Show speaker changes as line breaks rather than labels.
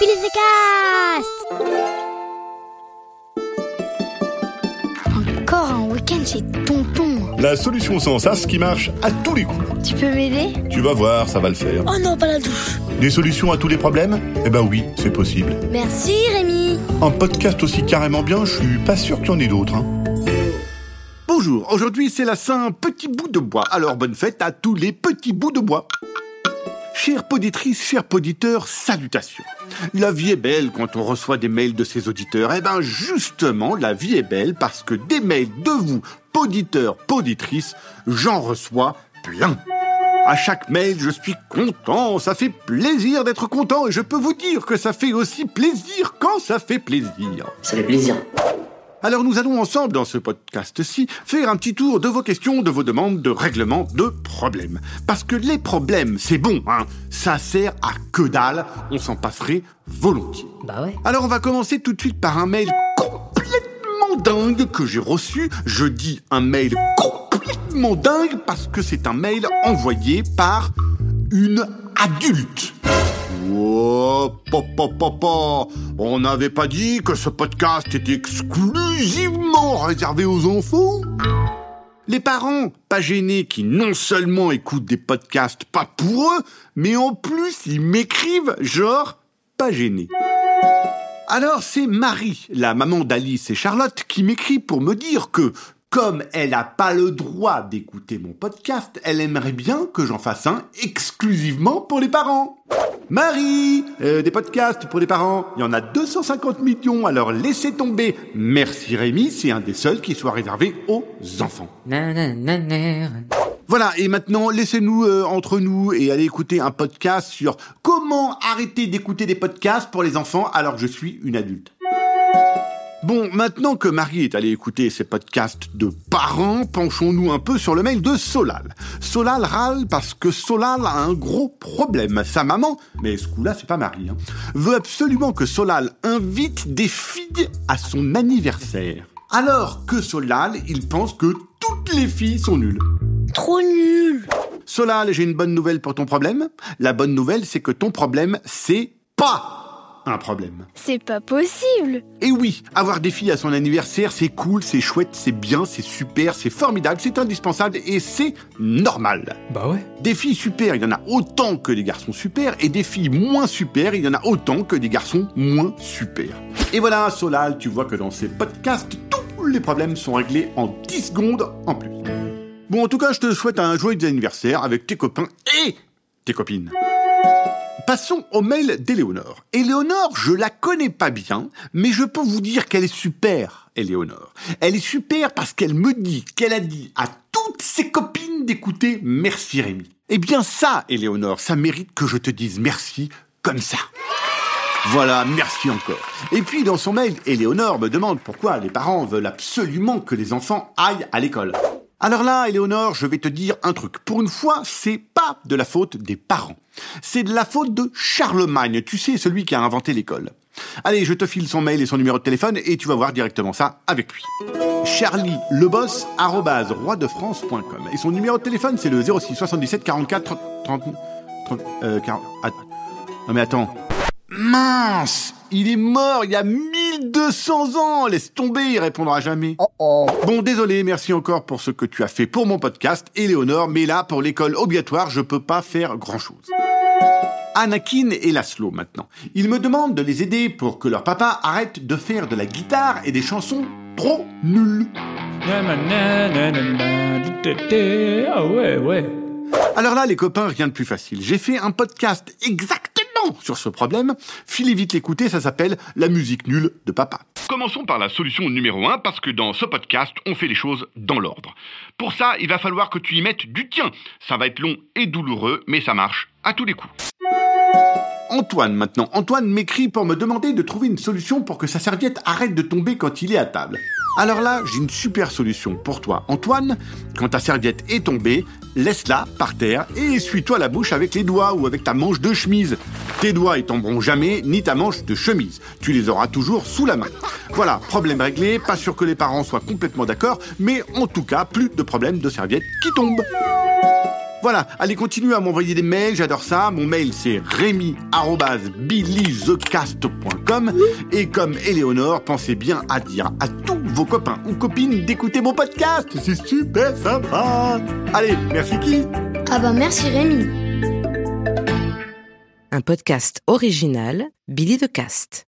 Cast Encore un week-end chez Tonton.
La solution sans sas qui marche à tous les coups.
Tu peux m'aider?
Tu vas voir, ça va le faire.
Oh non, pas la douche.
Des solutions à tous les problèmes? Eh ben oui, c'est possible.
Merci Rémi.
Un podcast aussi carrément bien, je suis pas sûr qu'il y en ait d'autres. hein. Bonjour, aujourd'hui c'est la Saint Petit Bout de Bois. Alors bonne fête à tous les petits bouts de bois. Chères poditrices, chers poditeurs, salutations. La vie est belle quand on reçoit des mails de ses auditeurs. Eh ben justement, la vie est belle parce que des mails de vous, poditeurs, poditrices, j'en reçois plein. À chaque mail, je suis content, ça fait plaisir d'être content et je peux vous dire que ça fait aussi plaisir quand ça fait plaisir.
Ça fait plaisir.
Alors nous allons ensemble dans ce podcast-ci faire un petit tour de vos questions, de vos demandes, de règlement de problèmes. Parce que les problèmes, c'est bon, hein. Ça sert à que dalle, on s'en passerait volontiers.
Bah ouais.
Alors on va commencer tout de suite par un mail complètement dingue que j'ai reçu. Je dis un mail complètement dingue parce que c'est un mail envoyé par une adulte. Oh, pa, pa, pa, pa. On n'avait pas dit que ce podcast était exclusivement réservé aux enfants? Les parents, pas gênés, qui non seulement écoutent des podcasts pas pour eux, mais en plus ils m'écrivent genre pas gênés. Alors c'est Marie, la maman d'Alice et Charlotte, qui m'écrit pour me dire que, comme elle n'a pas le droit d'écouter mon podcast, elle aimerait bien que j'en fasse un exclusivement pour les parents. Marie, euh, des podcasts pour les parents, il y en a 250 millions, alors laissez tomber. Merci Rémi, c'est un des seuls qui soit réservé aux enfants. Voilà, et maintenant, laissez-nous euh, entre nous et allez écouter un podcast sur comment arrêter d'écouter des podcasts pour les enfants alors que je suis une adulte. Bon, maintenant que Marie est allée écouter ces podcasts de parents, penchons-nous un peu sur le mail de Solal. Solal râle parce que Solal a un gros problème. Sa maman, mais ce coup-là, c'est pas Marie, hein, veut absolument que Solal invite des filles à son anniversaire. Alors que Solal, il pense que toutes les filles sont nulles.
Trop nul.
Solal, j'ai une bonne nouvelle pour ton problème. La bonne nouvelle, c'est que ton problème, c'est pas un problème.
C'est pas possible.
Et oui, avoir des filles à son anniversaire, c'est cool, c'est chouette, c'est bien, c'est super, c'est formidable, c'est indispensable et c'est normal.
Bah ouais.
Des filles super, il y en a autant que des garçons super, et des filles moins super, il y en a autant que des garçons moins super. Et voilà, Solal, tu vois que dans ces podcasts, tous les problèmes sont réglés en 10 secondes en plus. Bon, en tout cas, je te souhaite un joyeux anniversaire avec tes copains et tes copines. Passons au mail d'Éléonore. Éléonore, je la connais pas bien, mais je peux vous dire qu'elle est super, Éléonore. Elle est super parce qu'elle me dit qu'elle a dit à toutes ses copines d'écouter Merci Rémi. Eh bien ça, Éléonore, ça mérite que je te dise merci comme ça. Voilà, merci encore. Et puis dans son mail, Éléonore me demande pourquoi les parents veulent absolument que les enfants aillent à l'école. Alors là, Éléonore, je vais te dire un truc. Pour une fois, c'est pas de la faute des parents. C'est de la faute de Charlemagne, tu sais, celui qui a inventé l'école. Allez, je te file son mail et son numéro de téléphone et tu vas voir directement ça avec lui. Charlie Leboss, roidefrance.com. Et son numéro de téléphone, c'est le 06 77 44 30, 30 euh, 40, att- non mais attends. Mince Il est mort il y a 1200 ans Laisse tomber, il répondra jamais. Bon, désolé, merci encore pour ce que tu as fait pour mon podcast, Éléonore, mais là, pour l'école obligatoire, je peux pas faire grand-chose. Anakin et Laszlo maintenant. Ils me demandent de les aider pour que leur papa arrête de faire de la guitare et des chansons trop nulles.
Ah ouais, ouais.
Alors là, les copains, rien de plus facile. J'ai fait un podcast exactement sur ce problème. Filez vite l'écouter, ça s'appelle La musique nulle de papa. Commençons par la solution numéro 1 parce que dans ce podcast, on fait les choses dans l'ordre. Pour ça, il va falloir que tu y mettes du tien. Ça va être long et douloureux, mais ça marche à tous les coups. Antoine maintenant. Antoine m'écrit pour me demander de trouver une solution pour que sa serviette arrête de tomber quand il est à table. Alors là, j'ai une super solution pour toi. Antoine, quand ta serviette est tombée, laisse-la par terre et essuie-toi la bouche avec les doigts ou avec ta manche de chemise. Tes doigts ils tomberont jamais, ni ta manche de chemise. Tu les auras toujours sous la main. Voilà, problème réglé, pas sûr que les parents soient complètement d'accord, mais en tout cas, plus de problèmes de serviettes qui tombent. Voilà, allez, continuez à m'envoyer des mails, j'adore ça. Mon mail, c'est rémi.billythecast.com. Et comme Éléonore, pensez bien à dire à tous vos copains ou copines d'écouter mon podcast. C'est super sympa. Allez, merci qui?
Ah bah merci Rémi.
Un podcast original, Billy the Cast.